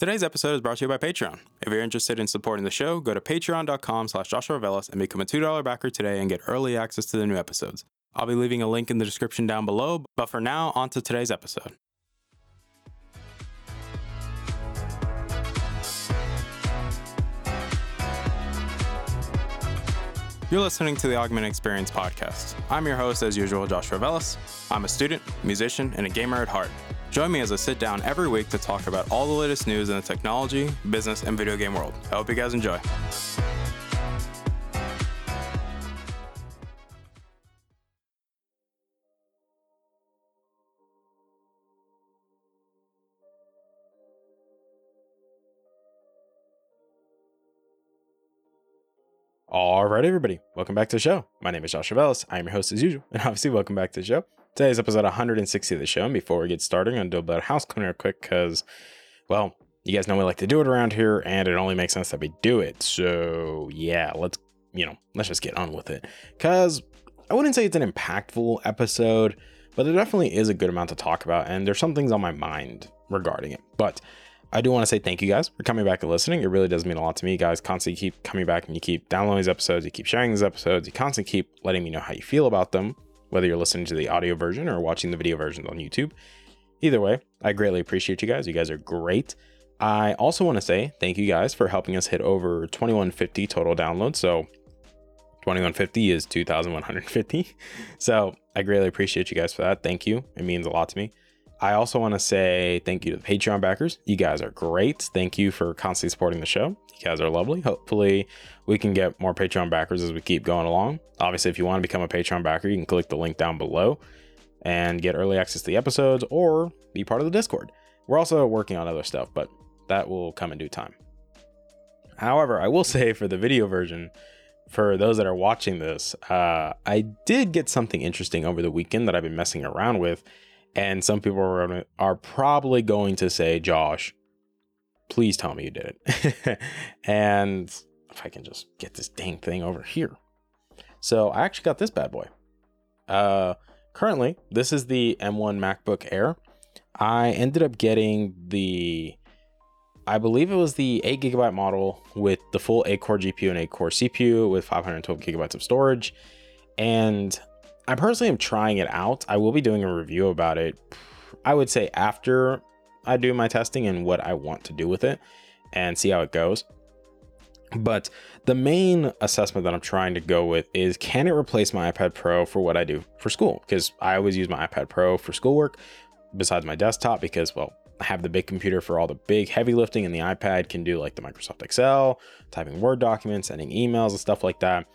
Today's episode is brought to you by Patreon. If you're interested in supporting the show, go to patreon.com slash Joshua Reveles and become a $2 backer today and get early access to the new episodes. I'll be leaving a link in the description down below, but for now, on to today's episode. You're listening to the Augment Experience podcast. I'm your host, as usual, Joshua Reveles. I'm a student, musician, and a gamer at heart. Join me as I sit down every week to talk about all the latest news in the technology, business, and video game world. I hope you guys enjoy. All right, everybody, welcome back to the show. My name is Josh Reveles. I am your host as usual, and obviously, welcome back to the show. Today's episode 160 of the show. And before we get started, I'm going to do a bit of house cleaning real quick because, well, you guys know we like to do it around here, and it only makes sense that we do it. So, yeah, let's, you know, let's just get on with it. Because I wouldn't say it's an impactful episode, but there definitely is a good amount to talk about, and there's some things on my mind regarding it. But I do want to say thank you guys for coming back and listening. It really does mean a lot to me. You guys constantly keep coming back and you keep downloading these episodes, you keep sharing these episodes, you constantly keep letting me know how you feel about them, whether you're listening to the audio version or watching the video versions on YouTube. Either way, I greatly appreciate you guys. You guys are great. I also want to say thank you guys for helping us hit over 2150 total downloads. So 2150 is 2150. So I greatly appreciate you guys for that. Thank you. It means a lot to me. I also want to say thank you to the Patreon backers. You guys are great. Thank you for constantly supporting the show. You guys are lovely. Hopefully, we can get more Patreon backers as we keep going along. Obviously, if you want to become a Patreon backer, you can click the link down below and get early access to the episodes or be part of the Discord. We're also working on other stuff, but that will come in due time. However, I will say for the video version, for those that are watching this, uh, I did get something interesting over the weekend that I've been messing around with and some people are, are probably going to say, Josh, please tell me you did it. and if I can just get this dang thing over here. So I actually got this bad boy. Uh, currently, this is the M1 MacBook Air. I ended up getting the, I believe it was the 8 gigabyte model with the full 8 core GPU and 8 core CPU with 512 gigabytes of storage. And I personally am trying it out. I will be doing a review about it. I would say after I do my testing and what I want to do with it and see how it goes. But the main assessment that I'm trying to go with is can it replace my iPad Pro for what I do for school? Because I always use my iPad Pro for schoolwork besides my desktop because, well, I have the big computer for all the big heavy lifting, and the iPad can do like the Microsoft Excel, typing Word documents, sending emails, and stuff like that.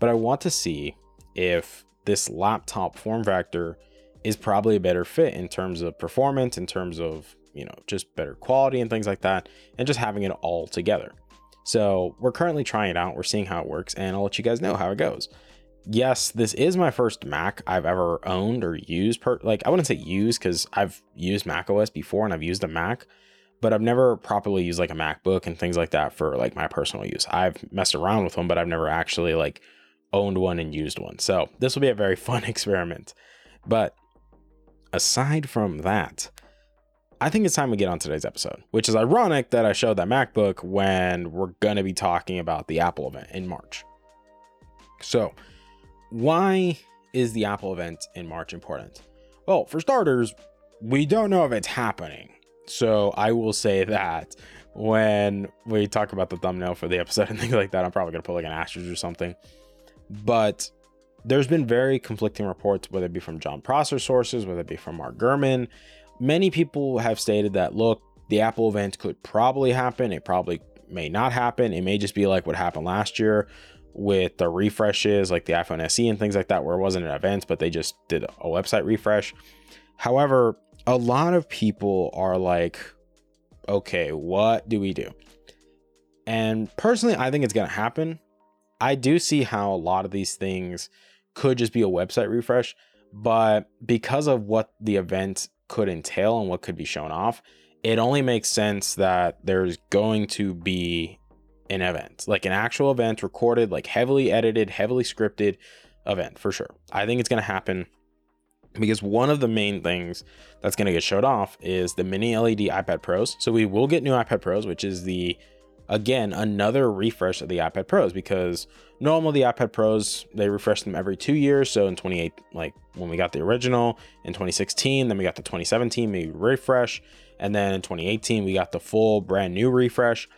But I want to see if this laptop form factor is probably a better fit in terms of performance, in terms of, you know, just better quality and things like that, and just having it all together. So we're currently trying it out. We're seeing how it works, and I'll let you guys know how it goes. Yes, this is my first Mac I've ever owned or used. Per like I wouldn't say use because I've used Mac OS before and I've used a Mac, but I've never properly used like a MacBook and things like that for like my personal use. I've messed around with them, but I've never actually like owned one and used one. So this will be a very fun experiment. But aside from that, I think it's time we get on today's episode, which is ironic that I showed that MacBook when we're going to be talking about the Apple event in March. So, why is the Apple event in March important? Well, for starters, we don't know if it's happening. So, I will say that when we talk about the thumbnail for the episode and things like that, I'm probably going to put like an asterisk or something but there's been very conflicting reports, whether it be from Jon Prosser sources, whether it be from Mark Gurman. Many people have stated that, look, the Apple event could probably happen. It probably may not happen. It may just be like what happened last year with the refreshes, like the iPhone SE and things like that, where it wasn't an event, but they just did a website refresh. However, a lot of people are like, okay, what do we do? And personally, I think it's going to happen. I do see how a lot of these things could just be a website refresh, but because of what the event could entail and what could be shown off, it only makes sense that there's going to be an event, like an actual event recorded, like heavily edited, heavily scripted event for sure. I think it's going to happen. because one of the main things that's going to get showed off is the mini LED iPad Pros. So we will get new iPad Pros, which is the again another refresh of the iPad Pros because normally the iPad Pros they refresh them every two years. So in 28, like when we got the original in 2016, then we got the 2017 maybe refresh, and then in 2018 we got the full brand new refresh,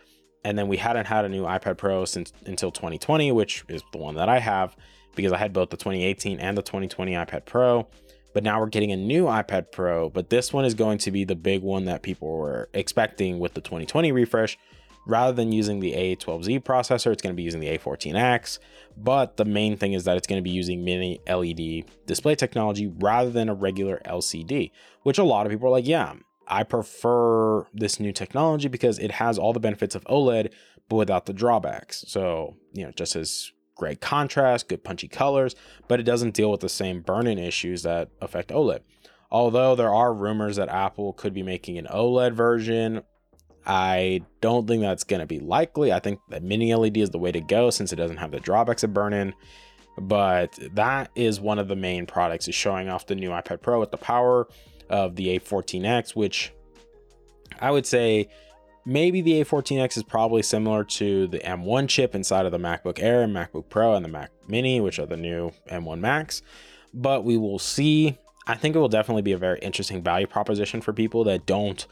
and then we hadn't had a new iPad Pro since until 2020, which is the one that I have because I had both the 2018 and the 2020 iPad Pro. But now we're getting a new iPad Pro, but this one is going to be the big one that people were expecting with the 2020 refresh, rather than using the A12Z processor, it's going to be using the A14X. But the main thing is that it's going to be using mini LED display technology rather than a regular LCD, which a lot of people are like, yeah, I prefer this new technology because it has all the benefits of OLED, but without the drawbacks. So, you know, just as great contrast, good punchy colors, but it doesn't deal with the same burn-in issues that affect OLED. Although there are rumors that Apple could be making an OLED version I don't think that's going to be likely. I think that mini LED is the way to go since it doesn't have the drawbacks of burn-in. But that is one of the main products is showing off the new iPad Pro with the power of the A14X, which I would say maybe the A14X is probably similar to the M1 chip inside of the MacBook Air and MacBook Pro and the Mac Mini, which are the new M1 Macs. But we will see. I think it will definitely be a very interesting value proposition for people that don't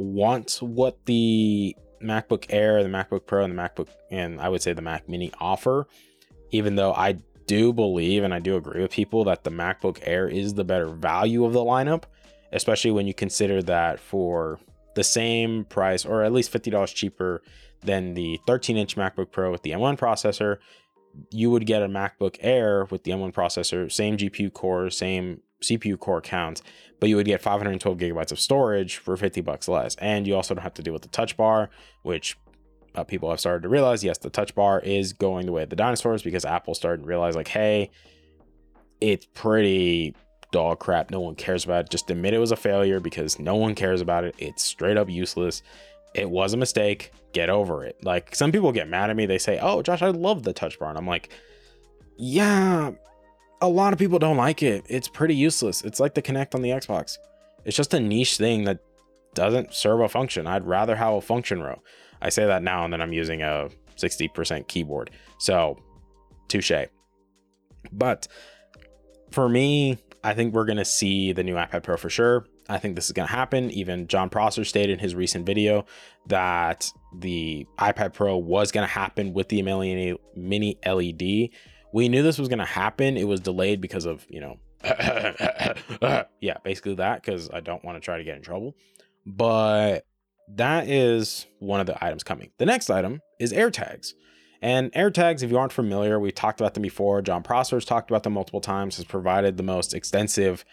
want what the MacBook Air, the MacBook Pro, and the MacBook, and I would say the Mac Mini offer, even though I do believe and I do agree with people that the MacBook Air is the better value of the lineup, especially when you consider that for the same price or at least $50 cheaper than the 13 inch MacBook Pro with the M1 processor, you would get a MacBook Air with the M1 processor, same GPU core, same CPU core count, but you would get 512 gigabytes of storage for 50 bucks less. And you also don't have to deal with the touch bar, which uh, people have started to realize. Yes, the touch bar is going the way of the dinosaurs because Apple started to realize, like, hey, it's pretty dog crap. No one cares about it. Just admit it was a failure because no one cares about it. It's straight up useless. It was a mistake. Get over it. Like, some people get mad at me. They say, oh, Josh, I love the touch bar. And I'm like, yeah, a lot of people don't like it. It's pretty useless. It's like the Kinect on the Xbox. It's just a niche thing that doesn't serve a function. I'd rather have a function row. I say that now and then I'm using a 60% keyboard. So, touche. But for me, I think we're going to see the new iPad Pro for sure. I think this is going to happen. Even Jon Prosser stated in his recent video that the iPad Pro was going to happen with the mini LED we knew this was going to happen. It was delayed because of, you know, yeah, basically that, because I don't want to try to get in trouble. But that is one of the items coming. The next item is AirTags. And AirTags, if you aren't familiar, we've talked about them before. Jon Prosser's talked about them multiple times, has provided the most extensive,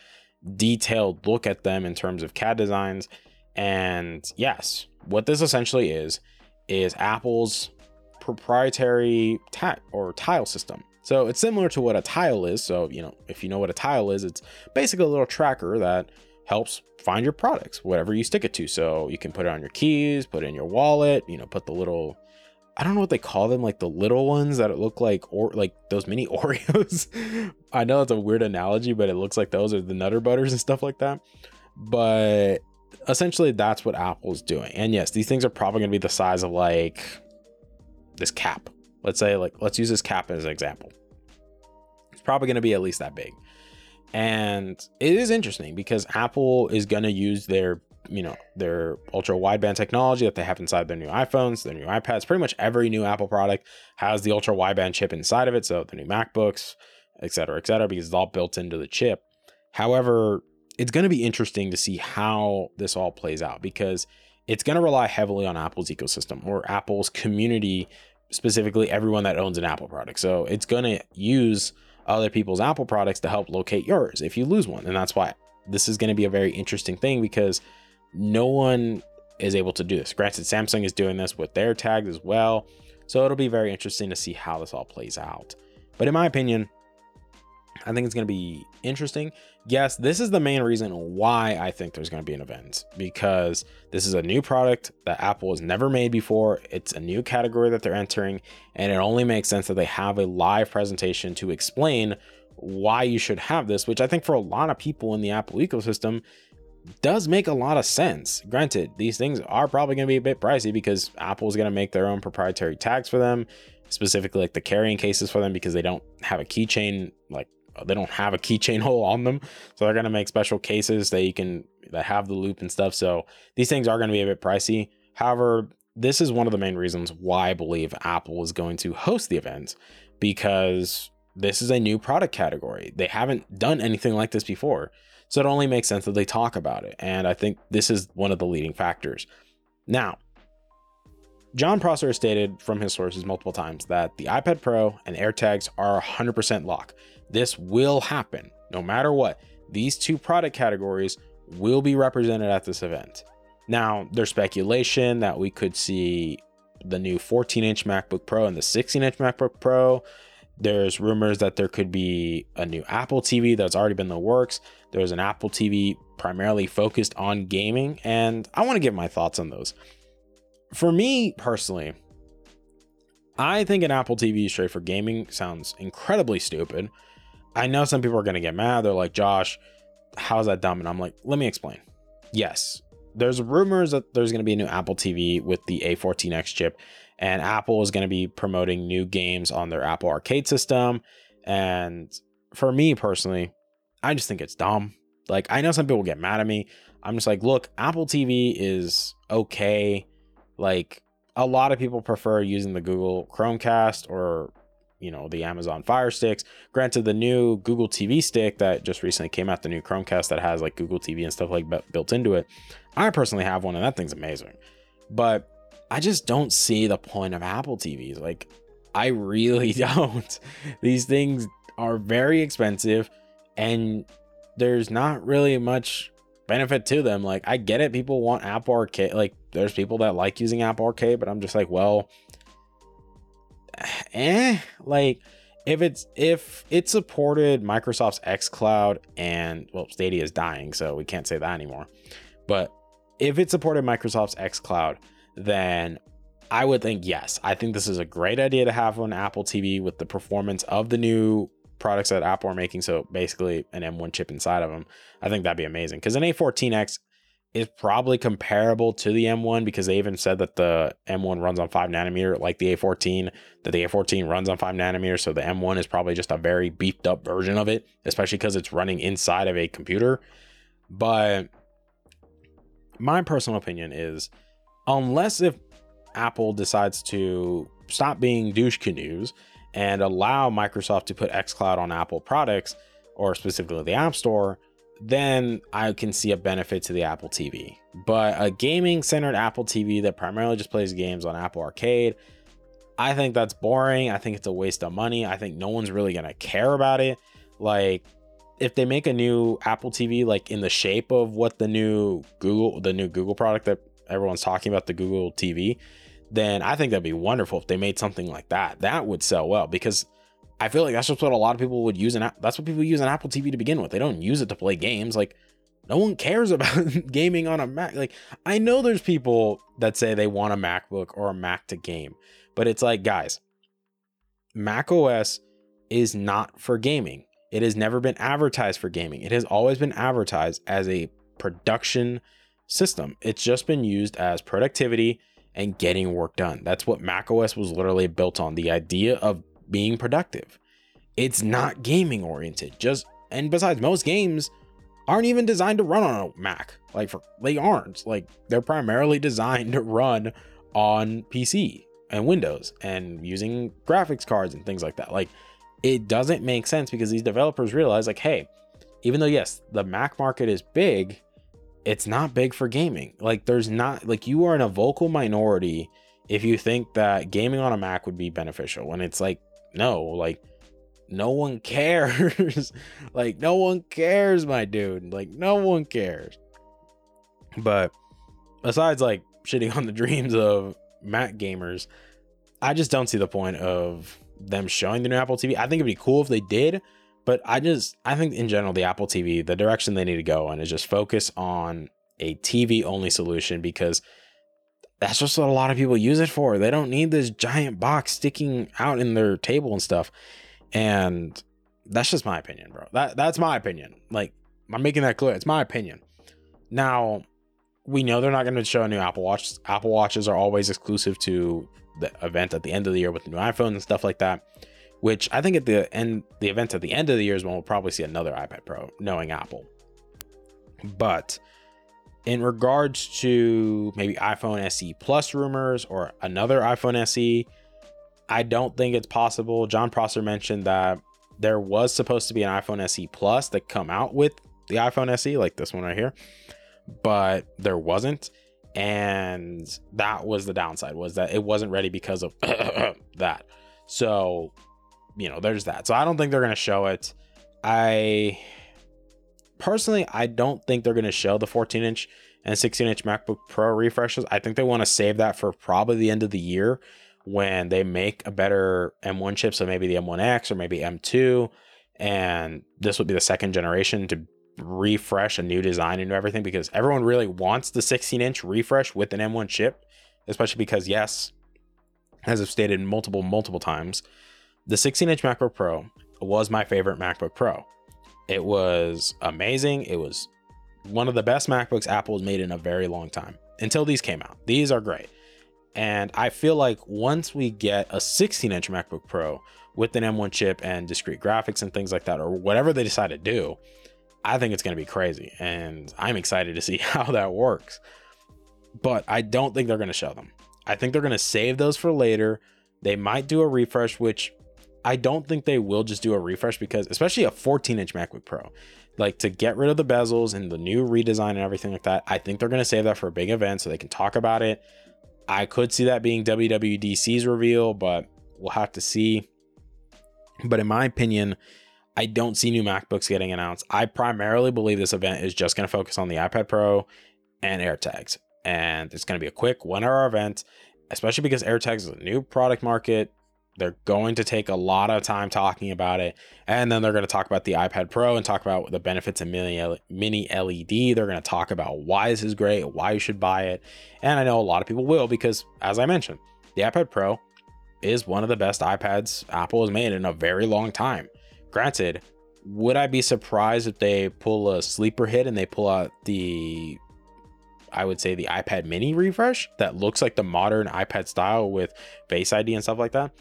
detailed look at them in terms of CAD designs. And yes, what this essentially is, is Apple's proprietary tag or tile system. So it's similar to what a tile is. So, you know, if you know what a tile is, it's basically a little tracker that helps find your products, whatever you stick it to. So you can put it on your keys, put it in your wallet, you know, put the little I don't know what they call them, like the little ones that look like or like those mini Oreos. I know it's a weird analogy, but it looks like those are the Nutter Butters and stuff like that. But essentially, that's what Apple's doing. And yes, these things are probably going to be the size of like this cap. Let's say like let's use this cap as an example It's probably going to be at least that big. And it is interesting because Apple is going to use their, you know, their ultra wideband technology that they have inside their new iPhones, their new iPads. Pretty much every new Apple product has the ultra wideband chip inside of it. So the new MacBooks, et cetera, et cetera, because it's all built into the chip. However, it's going to be interesting to see how this all plays out because it's going to rely heavily on Apple's ecosystem or Apple's community, specifically everyone that owns an Apple product. So it's going to use other people's Apple products to help locate yours if you lose one. And that's why this is going to be a very interesting thing because no one is able to do this. Granted, Samsung is doing this with their tags as well. So it'll be very interesting to see how this all plays out. But in my opinion, I think it's going to be interesting. Yes, this is the main reason why I think there's going to be an event because this is a new product that Apple has never made before. It's a new category that they're entering, and it only makes sense that they have a live presentation to explain why you should have this, which I think for a lot of people in the Apple ecosystem does make a lot of sense. Granted, these things are probably going to be a bit pricey because Apple is going to make their own proprietary tags for them, specifically like the carrying cases for them because they don't have a keychain like they don't have a keychain hole on them. So they're going to make special cases that you can that have the loop and stuff. So these things are going to be a bit pricey. However, this is one of the main reasons why I believe Apple is going to host the event because this is a new product category. They haven't done anything like this before. So it only makes sense that they talk about it. And I think this is one of the leading factors. Now, Jon Prosser stated from his sources multiple times that the iPad Pro and AirTags are 100% lock. This will happen no matter what. These two product categories will be represented at this event. Now, there's speculation that we could see the new 14 inch MacBook Pro and the 16 inch MacBook Pro. There's rumors that there could be a new Apple TV that's already been in the works. There's an Apple TV primarily focused on gaming, and I want to give my thoughts on those. For me personally, I think an Apple TV straight for gaming sounds incredibly stupid. I know some people are going to get mad. They're like, Josh, how's that dumb? And I'm like, let me explain. Yes, there's rumors that there's going to be a new Apple TV with the A14X chip, and Apple is going to be promoting new games on their Apple Arcade system. And for me personally, I just think it's dumb. Like, I know some people get mad at me. I'm just like, look, Apple TV is okay. Like, a lot of people prefer using the Google Chromecast or, you know, the Amazon Fire Sticks. Granted, the new Google TV stick that just recently came out, the new Chromecast that has like Google TV and stuff like built into it. I personally have one and that thing's amazing. But I just don't see the point of Apple TVs. Like, I really don't. These things are very expensive and there's not really much benefit to them. Like, I get it. People want Apple Arcade. Like, there's people that like using Apple Arcade, but I'm just like, well, eh. Like, if it's if it supported Microsoft's xCloud and well, Stadia is dying, so we can't say that anymore. But if it supported Microsoft's xCloud then I would think yes. I think this is a great idea to have on Apple TV with the performance of the new products that Apple are making. So basically, an M1 chip inside of them. I think that'd be amazing because an A14X is probably comparable to the M1 because they even said that the M1 runs on 5 nanometer, like the A14, that the A14 runs on 5 nanometer. So the M1 is probably just a very beefed up version of it, especially because it's running inside of a computer. But my personal opinion is unless if Apple decides to stop being douche canoes and allow Microsoft to put xCloud on Apple products or specifically the App Store, then I can see a benefit to the Apple TV. But a gaming centered Apple TV that primarily just plays games on Apple Arcade, I think that's boring. I think it's a waste of money. I think no one's really going to care about it. Like, if they make a new Apple TV like in the shape of what the new Google the new Google product that everyone's talking about the Google TV, then I think that'd be wonderful if they made something like that. That would sell well because I feel like that's just what a lot of people would use an that's what people use an Apple TV to begin with. They don't use it to play games. Like no one cares about gaming on a Mac. Like I know there's people that say they want a MacBook or a Mac to game, but it's like guys, Mac OS is not for gaming. It has never been advertised for gaming. It has always been advertised as a production system. It's just been used as productivity and getting work done. That's what macOS was literally built on the idea of being productive. It's not gaming oriented. Just and besides, most games aren't even designed to run on a Mac. Like for they aren't. Like they're primarily designed to run on PC and Windows and using graphics cards and things like that. Like it doesn't make sense because these developers realize like, hey, even though yes, the Mac market is big, it's not big for gaming. Like there's not like you are in a vocal minority if you think that gaming on a Mac would be beneficial. And it's like, no, like no one cares. like no one cares, my dude. Like no one cares. But besides like shitting on the dreams of Mac gamers, I just don't see the point of them showing the new Apple TV. I think it'd be cool if they did, but I just I think in general the Apple TV, the direction they need to go in is just focus on a TV only solution because that's just what a lot of people use it for. They don't need this giant box sticking out in their table and stuff. And That's just my opinion, bro. That that's my opinion. Like I'm making that clear. It's my opinion. Now, we know they're not going to show a new Apple Watch. Apple Watches are always exclusive to the event at the end of the year with the new iPhone and stuff like that. Which I think at the end, the event at the end of the year is when we'll probably see another iPad Pro, knowing Apple. But in regards to maybe iPhone SE Plus rumors or another iPhone SE, I don't think it's possible. Jon Prosser mentioned that there was supposed to be an iPhone SE Plus that come out with the iPhone SE, like this one right here, but there wasn't. And that was the downside was that it wasn't ready because of that. So, you know, there's that. So I don't think they're going to show it. I personally, I don't think they're going to show the 14 inch and 16 inch MacBook Pro refreshes. I think they want to save that for probably the end of the year when they make a better M1 chip. So maybe the M1X or maybe M2. And this would be the second generation to refresh a new design and everything because everyone really wants the 16 inch refresh with an M1 chip, especially because, yes, as I've stated multiple, multiple times, the 16 inch MacBook Pro was my favorite MacBook Pro. It was amazing. It was one of the best MacBooks Apple has made in a very long time until these came out. These are great. And I feel like once we get a 16 inch MacBook Pro with an M1 chip and discrete graphics and things like that, or whatever they decide to do, I think it's going to be crazy. And I'm excited to see how that works. But I don't think they're going to show them. I think they're going to save those for later. They might do a refresh, which I don't think they will just do a refresh because, especially a 14 inch MacBook Pro, like to get rid of the bezels and the new redesign and everything like that. I think they're going to save that for a big event so they can talk about it. I could see that being WWDC's reveal, but we'll have to see. But in my opinion, I don't see new MacBooks getting announced. I primarily believe this event is just going to focus on the iPad Pro and AirTags. And it's going to be a quick one hour event, especially because AirTags is a new product market. They're going to take a lot of time talking about it. And then they're going to talk about the iPad Pro and talk about the benefits of mini, mini LED. They're going to talk about why this is great, why you should buy it. And I know a lot of people will because, as I mentioned, the iPad Pro is one of the best iPads Apple has made in a very long time. Granted, would I be surprised if they pull a sleeper hit and they pull out the I would say the iPad mini refresh that looks like the modern iPad style with Face ID and stuff like that?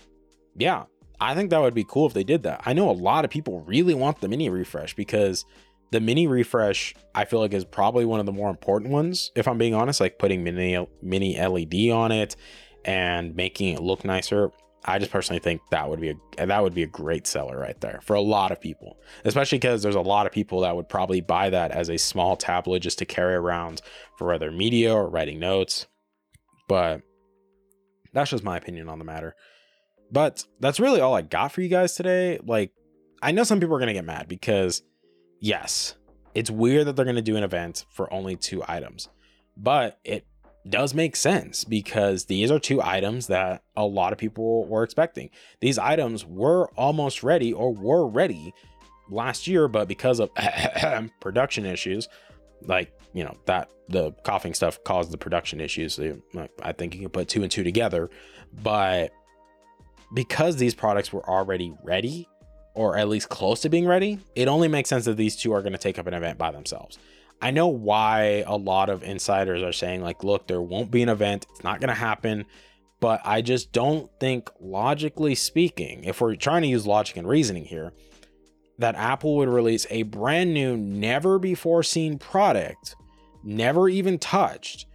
Yeah, I think that would be cool if they did that. I know a lot of people really want the mini refresh because the mini refresh I feel like is probably one of the more important ones if I'm being honest, like putting mini mini LED on it and making it look nicer. I just personally think that would be a that would be a great seller right there for a lot of people, especially because there's a lot of people that would probably buy that as a small tablet just to carry around for other media or writing notes. But that's just my opinion on the matter. But that's really all I got for you guys today. Like, I know some people are going to get mad because, yes, it's weird that they're going to do an event for only two items, but it does make sense because these are two items that a lot of people were expecting. These items were almost ready or were ready last year, but because of production issues, like you know that the coughing stuff caused the production issues. I think you can put two and two together, but because these products were already ready or at least close to being ready, it only makes sense that these two are going to take up an event by themselves. I know why a lot of insiders are saying, like, look, there won't be an event, it's not going to happen. But I just don't think, logically speaking, if we're trying to use logic and reasoning here, that Apple would release a brand new, never before seen product, never even touched,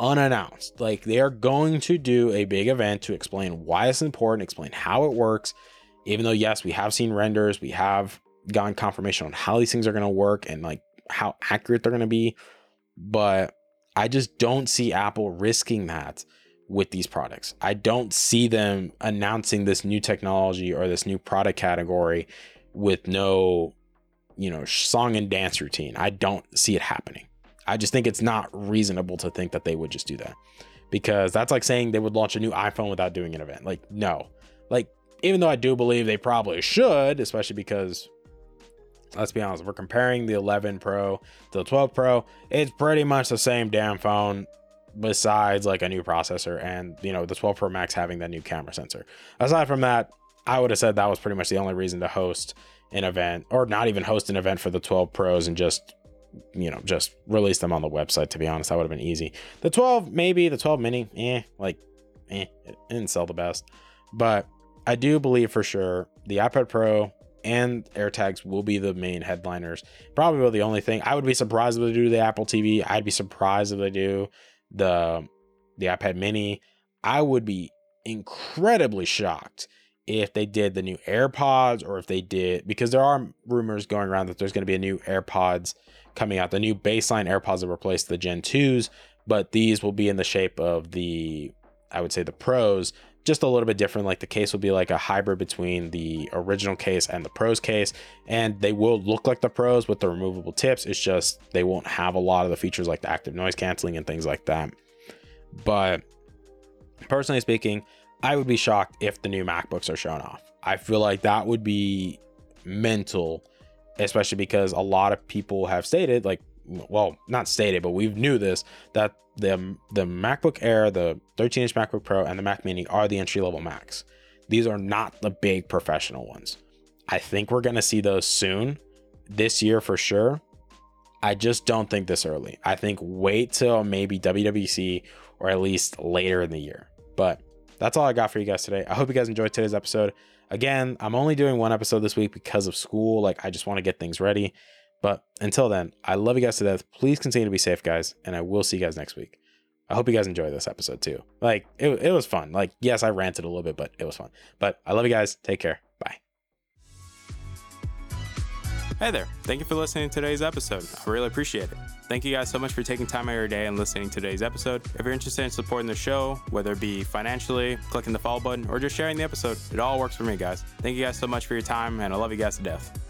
unannounced. Like they are going to do a big event to explain why it's important, explain how it works. Even though, yes, we have seen renders, we have gotten confirmation on how these things are going to work and like how accurate they're going to be. But I just don't see Apple risking that with these products. I don't see them announcing this new technology or this new product category with no, you know, song and dance routine. I don't see it happening. I just think it's not reasonable to think that they would just do that because that's like saying they would launch a new iPhone without doing an event. Like, no, like, even though I do believe they probably should, especially because let's be honest, we're comparing the 11 Pro to the 12 Pro, it's pretty much the same damn phone besides like a new processor and you know the 12 Pro Max having that new camera sensor. Aside from that, I would have said that was pretty much the only reason to host an event or not even host an event for the 12 pros and just you know just release them on the website to be honest that would have been easy the 12 maybe the 12 mini eh like eh it didn't sell the best but i do believe for sure the ipad pro and AirTags will be the main headliners. Probably the only thing. I would be surprised if they do the Apple TV. I'd be surprised if they do the the iPad Mini. I would be incredibly shocked if they did the new AirPods or if they did because there are rumors going around that there's going to be a new AirPods coming out, the new baseline AirPods that replace the Gen 2s, but these will be in the shape of the I would say the Pros, just a little bit different. Like the case will be like a hybrid between the original case and the Pros case, and they will look like the Pros with the removable tips. It's just they won't have a lot of the features like the active noise canceling and things like that. But personally speaking, I would be shocked if the new MacBooks are shown off. I feel like that would be mental, especially because a lot of people have stated, like, well, not stated, but we've knew this that the um, the MacBook Air, the 13 inch MacBook Pro, and the Mac Mini are the entry level Macs. These are not the big professional ones. I think we're gonna see those soon, this year for sure. I just don't think this early. I think wait till maybe WWDC or at least later in the year. But that's all I got for you guys today. I hope you guys enjoyed today's episode. Again, I'm only doing one episode this week because of school. Like, I just want to get things ready. But until then, I love you guys to death. Please continue to be safe, guys, and I will see you guys next week. I hope you guys enjoy this episode too. Like, it, it was fun. Like, yes, I ranted a little bit, but it was fun. But I love you guys. Take care. Hey there. Thank you for listening to today's episode. I really appreciate it. Thank you guys so much for taking time out of your day and listening to today's episode. If you're interested in supporting the show, whether it be financially, clicking the follow button, or just sharing the episode, it all works for me, guys. Thank you guys so much for your time, and I love you guys to death.